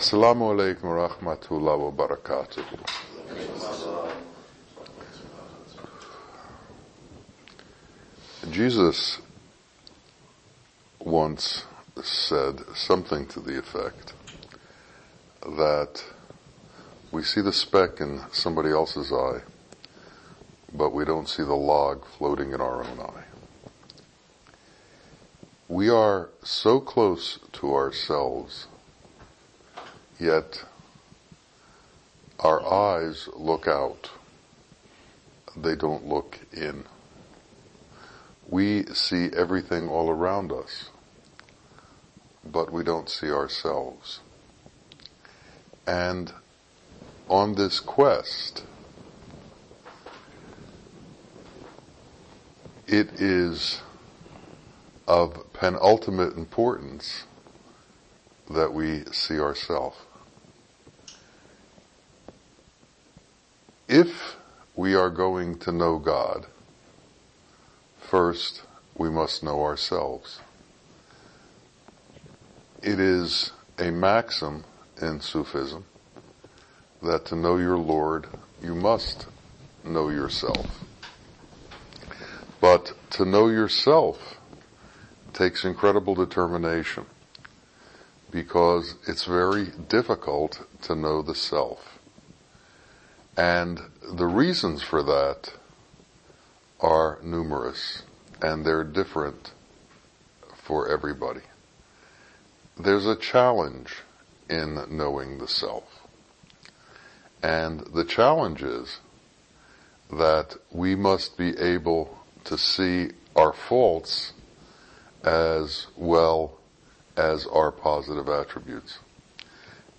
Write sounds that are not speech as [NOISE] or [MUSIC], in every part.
Assalamu alaikum wa rahmatullahi wa barakatuh. Jesus once said something to the effect that we see the speck in somebody else's eye, but we don't see the log floating in our own eye. We are so close to ourselves, yet our eyes look out. They don't look in. We see everything all around us, but we don't see ourselves. And on this quest, it is of penultimate importance that we see ourselves. If we are going to know God, first we must know ourselves. It is a maxim in Sufism that to know your Lord, you must know yourself. But to know yourself takes incredible determination because it's very difficult to know the self. And the reasons for that are numerous and they're different for everybody. There's a challenge in knowing the self. And the challenge is that we must be able to see our faults as well as our positive attributes.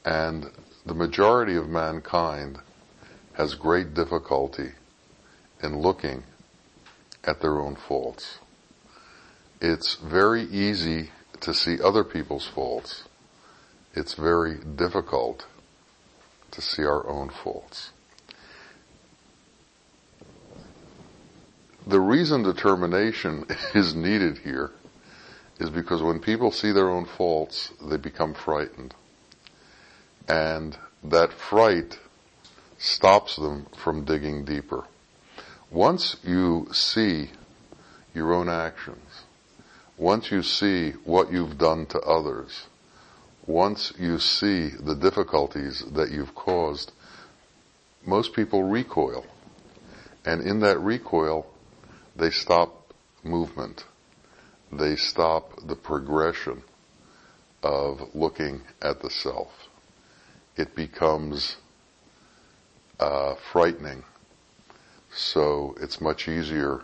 And the majority of mankind has great difficulty in looking at their own faults. It's very easy to see other people's faults. It's very difficult to see our own faults. The reason determination [LAUGHS] is needed here is because when people see their own faults, they become frightened. And that fright stops them from digging deeper. Once you see your own actions, once you see what you've done to others, once you see the difficulties that you've caused, most people recoil. And in that recoil, they stop movement. They stop the progression of looking at the self. It becomes uh, frightening. So it's much easier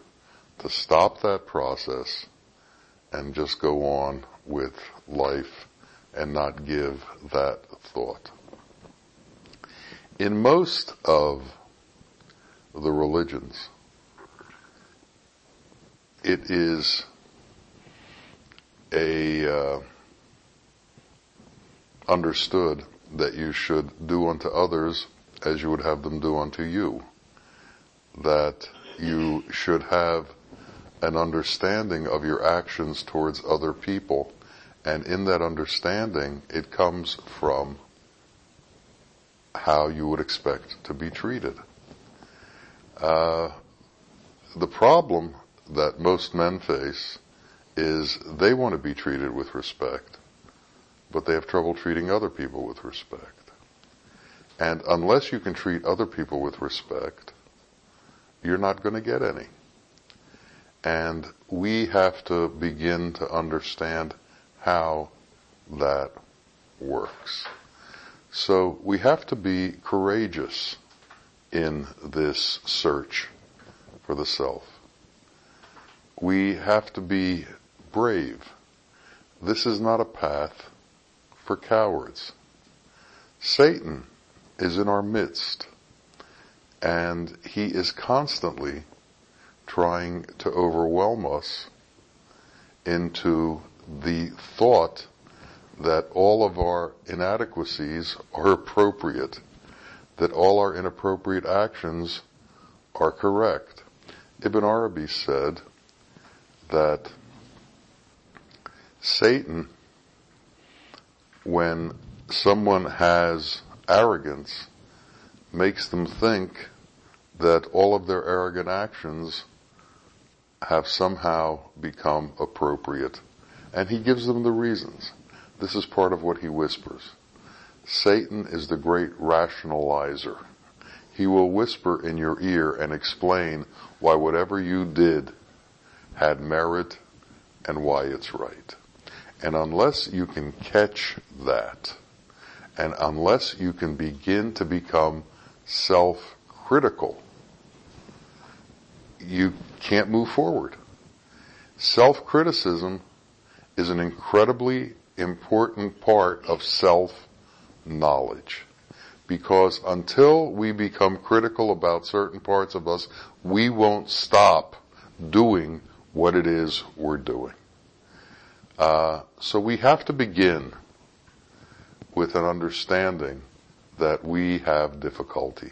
to stop that process and just go on with life and not give that thought. In most of the religions, it is a uh, understood that you should do unto others as you would have them do unto you. That you should have an understanding of your actions towards other people and in that understanding, it comes from how you would expect to be treated. Uh, the problem that most men face is they want to be treated with respect, but they have trouble treating other people with respect. And unless you can treat other people with respect, you're not going to get any. And we have to begin to understand how that works. So we have to be courageous in this search for the self. We have to be brave. This is not a path for cowards. Satan is in our midst and he is constantly trying to overwhelm us into the thought that all of our inadequacies are appropriate, that all our inappropriate actions are correct. Ibn Arabi said that Satan, when someone has arrogance makes them think that all of their arrogant actions have somehow become appropriate. And he gives them the reasons. This is part of what he whispers. Satan is the great rationalizer. He will whisper in your ear and explain why whatever you did had merit and why it's right. And unless you can catch that, and unless you can begin to become self-critical, you can't move forward. Self-criticism is an incredibly important part of self-knowledge. Because until we become critical about certain parts of us, we won't stop doing what it is we're doing. Uh, so we have to begin with an understanding that we have difficulty,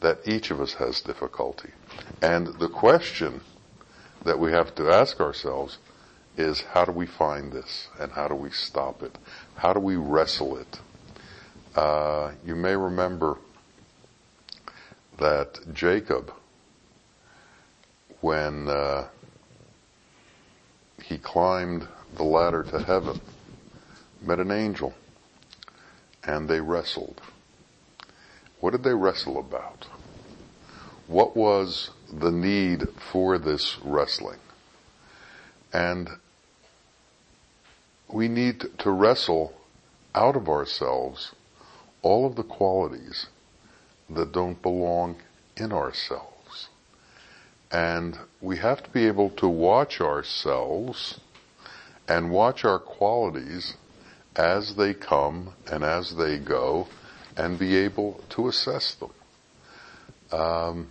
that each of us has difficulty. And the question that we have to ask ourselves is how do we find this and how do we stop it? How do we wrestle it? Uh, you may remember that Jacob, when uh, he climbed the ladder to heaven, met an angel, and they wrestled. What did they wrestle about? What was the need for this wrestling? And we need to wrestle out of ourselves all of the qualities that don't belong in ourselves. And we have to be able to watch ourselves and watch our qualities as they come and as they go and be able to assess them. Um,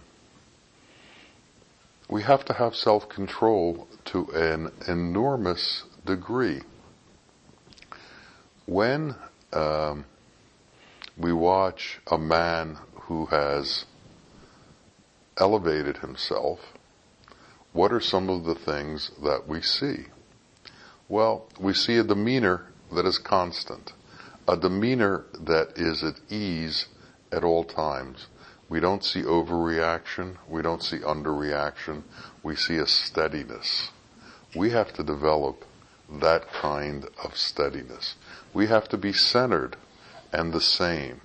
we have to have self-control to an enormous degree. When um, we watch a man who has elevated himself, what are some of the things that we see? Well, we see a demeanor that is constant, a demeanor that is at ease at all times. We don't see overreaction. We don't see underreaction. We see a steadiness. We have to develop that kind of steadiness. We have to be centered and the same.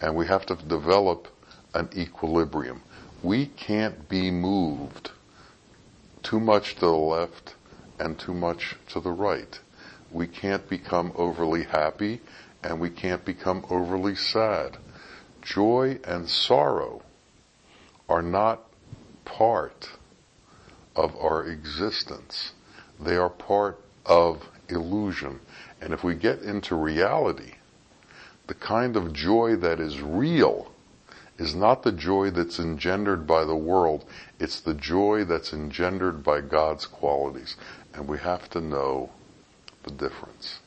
And we have to develop an equilibrium. We can't be moved too much to the left and too much to the right. We can't become overly happy and we can't become overly sad. Joy and sorrow are not part of our existence. They are part of illusion. And if we get into reality, the kind of joy that is real is not the joy that's engendered by the world, it's the joy that's engendered by God's qualities. And we have to know the difference.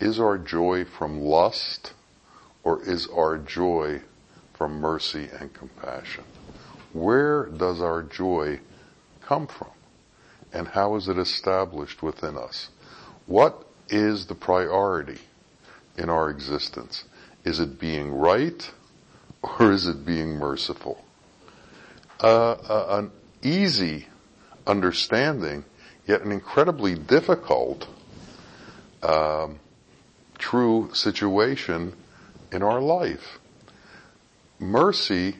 Is our joy from lust or is our joy from mercy and compassion? Where does our joy come from? And how is it established within us? What is the priority in our existence? Is it being right or is it being merciful? Uh, uh, an easy understanding, yet an incredibly difficult um, true situation in our life. Mercy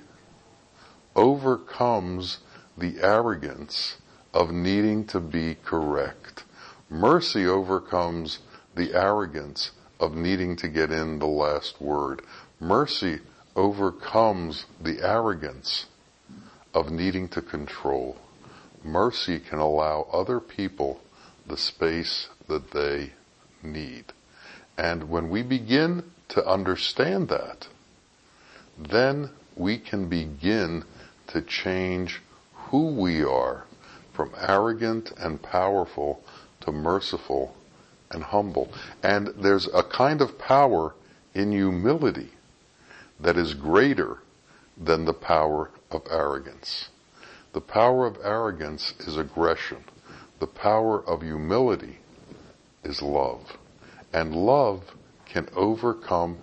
overcomes the arrogance of needing to be correct. Mercy overcomes the arrogance of needing to get in the last word. Mercy overcomes the arrogance of needing to control. Mercy can allow other people the space that they need. And when we begin to understand that, then we can begin to change who we are from arrogant and powerful to merciful and humble. And there's a kind of power in humility that is greater than the power of arrogance. The power of arrogance is aggression. The power of humility is love. And love can overcome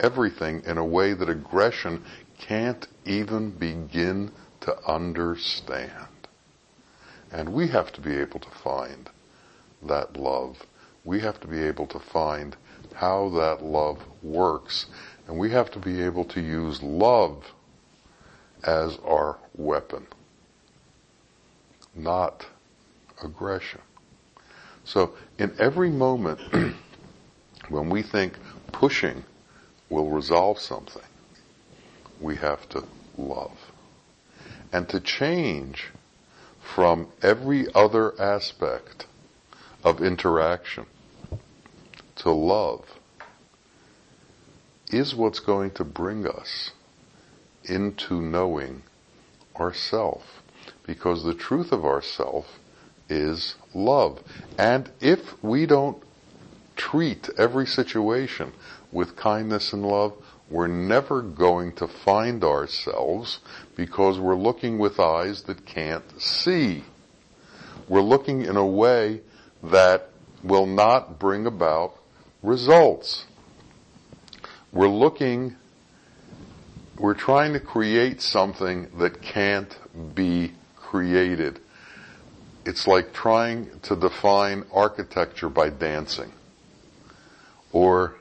everything in a way that aggression can't even begin to understand. And we have to be able to find that love. We have to be able to find how that love works. And we have to be able to use love as our weapon, not aggression. So in every moment [CLEARS THROAT] when we think pushing will resolve something, we have to love. And to change from every other aspect of interaction to love is what's going to bring us into knowing ourself. Because the truth of ourself is love. And if we don't treat every situation with kindness and love, we're never going to find ourselves because we're looking with eyes that can't see. We're looking in a way that will not bring about results. We're looking, we're trying to create something that can't be created. It's like trying to define architecture by dancing or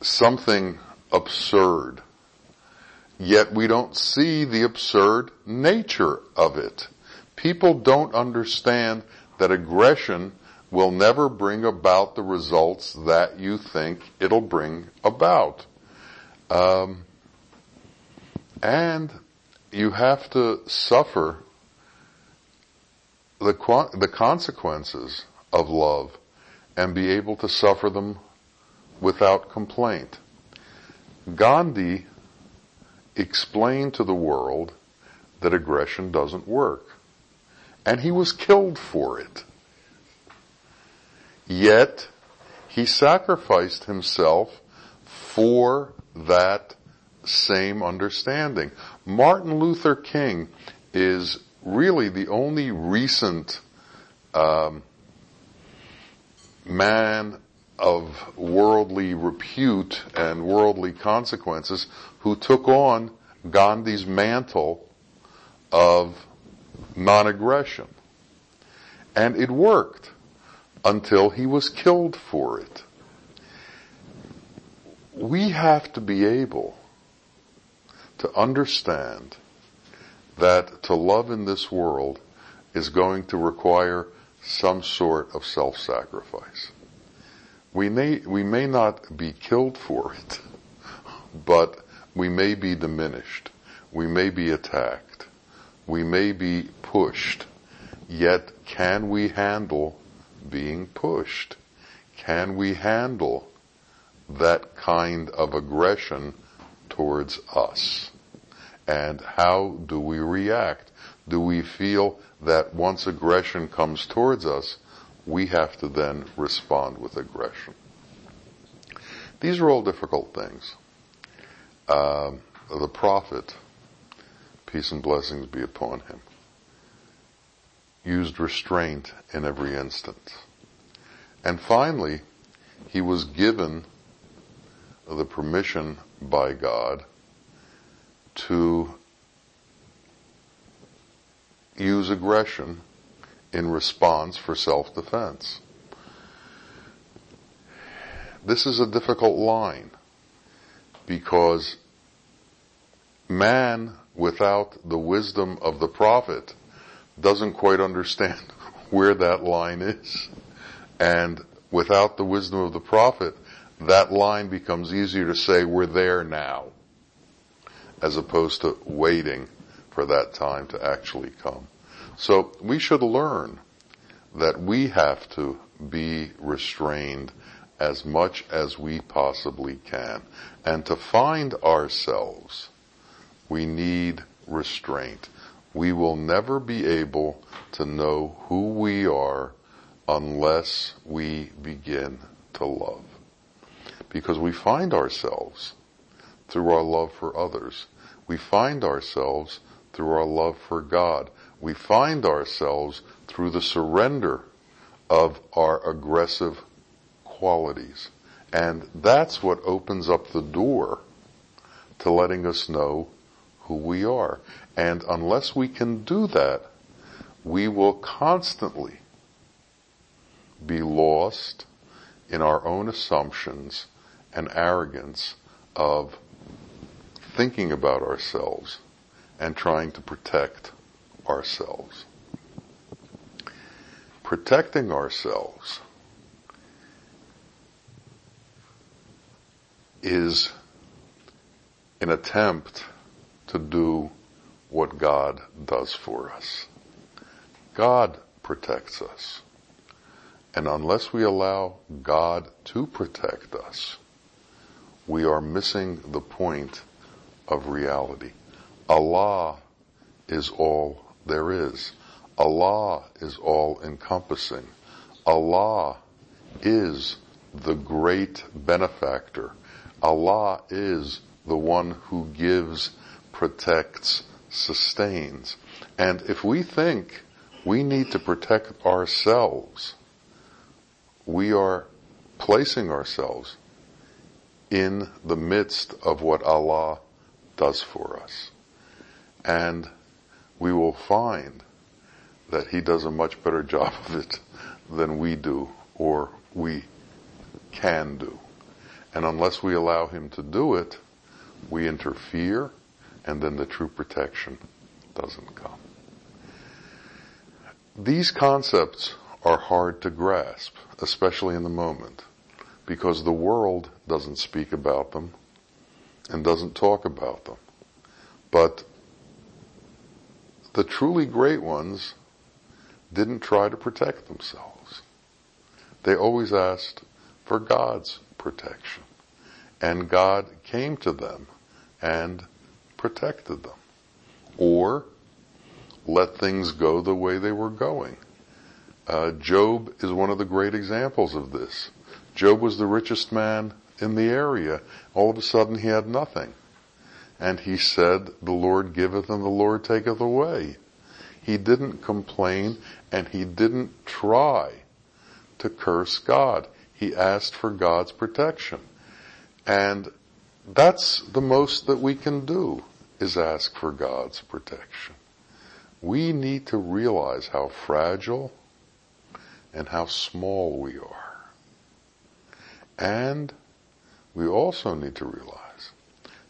something absurd. Yet we don't see the absurd nature of it. People don't understand that aggression will never bring about the results that you think it'll bring about. Um, and you have to suffer the, the consequences of love and be able to suffer them without complaint. Gandhi explained to the world that aggression doesn't work. And he was killed for it. Yet, he sacrificed himself for that same understanding. Martin Luther King is really the only recent um, man of worldly repute and worldly consequences who took on Gandhi's mantle of non-aggression. And it worked until he was killed for it. We have to be able to understand that to love in this world is going to require some sort of self-sacrifice. We may, we may not be killed for it, but we may be diminished. We may be attacked. We may be pushed. Yet can we handle being pushed? Can we handle that kind of aggression towards us? And how do we react? Do we feel that once aggression comes towards us, we have to then respond with aggression. These are all difficult things. Um, the prophet, peace and blessings be upon him, used restraint in every instance. And finally, he was given the permission by God to use aggression in response for self-defense. This is a difficult line because man without the wisdom of the prophet doesn't quite understand [LAUGHS] where that line is. And without the wisdom of the prophet, that line becomes easier to say we're there now as opposed to waiting for that time to actually come. So we should learn that we have to be restrained as much as we possibly can. And to find ourselves, we need restraint. We will never be able to know who we are unless we begin to love. Because we find ourselves through our love for others. We find ourselves through our love for God we find ourselves through the surrender of our aggressive qualities And that's what opens up the door to letting us know who we are. And unless we can do that, we will constantly be lost in our own assumptions and arrogance of thinking about ourselves and trying to protect ourselves. Protecting ourselves is an attempt to do what God does for us. God protects us. And unless we allow God to protect us, we are missing the point of reality. Allah is all there is. Allah is all encompassing. Allah is the great benefactor. Allah is the one who gives, protects, sustains. And if we think we need to protect ourselves, we are placing ourselves in the midst of what Allah does for us. And we will find that He does a much better [LAUGHS] job of it than we do or we can do. And unless we allow Him to do it, we interfere and then the true protection doesn't come. These concepts are hard to grasp, especially in the moment, because the world doesn't speak about them and doesn't talk about them. But the truly great ones didn't try to protect themselves. They always asked for God's protection. And God came to them and protected them. Or let things go the way they were going. Uh, Job is one of the great examples of this. Job was the richest man in the area. All of a sudden he had nothing. And he said, the Lord giveth and the Lord taketh away. He didn't complain and he didn't try to curse God. He asked for God's protection. And that's the most that we can do is ask for God's protection. We need to realize how fragile and how small we are. And we also need to realize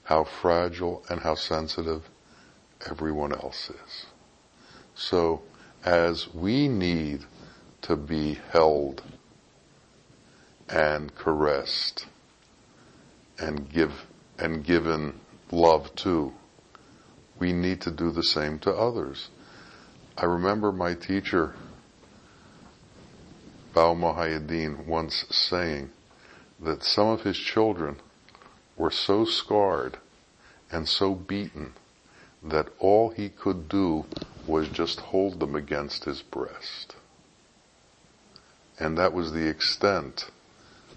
how fragile and how sensitive everyone else is. So as we need to be held and caressed and give and given love to, we need to do the same to others. I remember my teacher, Bawa once saying that some of his children were so scarred and so beaten that all he could do was just hold them against his breast. And that was the extent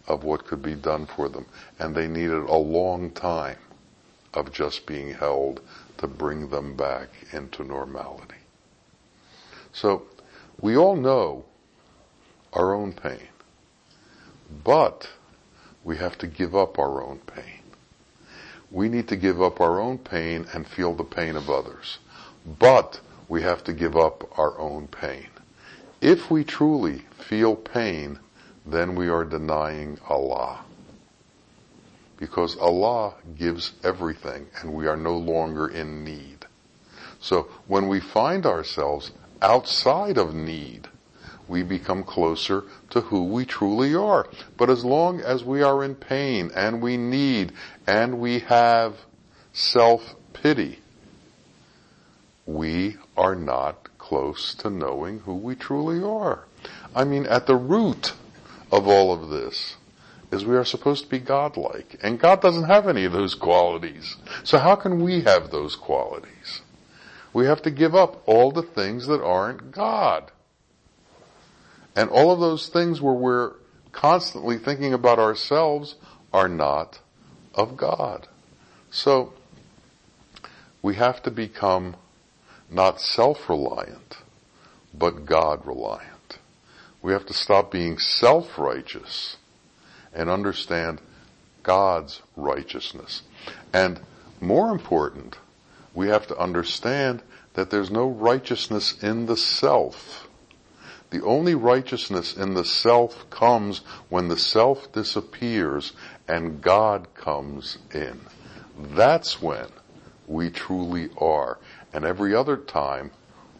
of what could be done for them. And they needed a long time of just being held to bring them back into normality. So we all know our own pain, but we have to give up our own pain. We need to give up our own pain and feel the pain of others. But we have to give up our own pain. If we truly feel pain, then we are denying Allah. Because Allah gives everything and we are no longer in need. So when we find ourselves outside of need, we become closer to who we truly are. But as long as we are in pain and we need and we have self-pity, we are not close to knowing who we truly are. I mean, at the root of all of this is we are supposed to be godlike. And God doesn't have any of those qualities. So how can we have those qualities? We have to give up all the things that aren't God. And all of those things where we're constantly thinking about ourselves are not of God. So, we have to become not self-reliant, but God-reliant. We have to stop being self-righteous and understand God's righteousness. And more important, we have to understand that there's no righteousness in the self. The only righteousness in the self comes when the self disappears and God comes in. That's when we truly are. And every other time,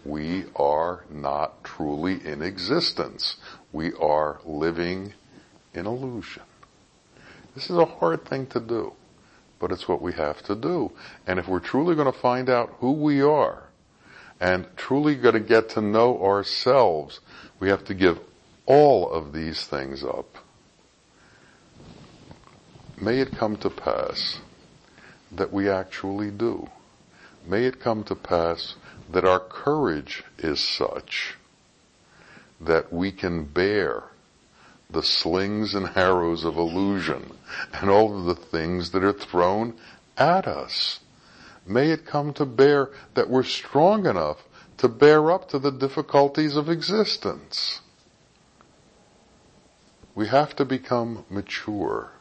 we are not truly in existence. We are living in illusion. This is a hard thing to do, but it's what we have to do. And if we're truly going to find out who we are and truly going to get to know ourselves, we have to give all of these things up. May it come to pass that we actually do. May it come to pass that our courage is such that we can bear the slings and arrows of illusion and all of the things that are thrown at us. May it come to bear that we're strong enough to bear up to the difficulties of existence. We have to become mature.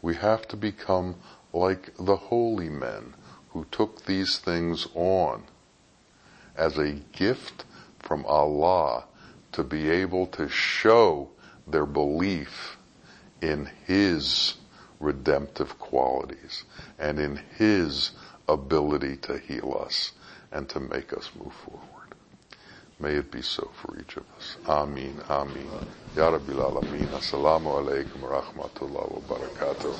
We have to become like the holy men who took these things on as a gift from Allah to be able to show their belief in His redemptive qualities and in His ability to heal us and to make us move forward. May it be so for each of us. Amin, amin. Ya Rabbil Alameen. Assalamu alaikum wa rahmatullahi wa barakatuh.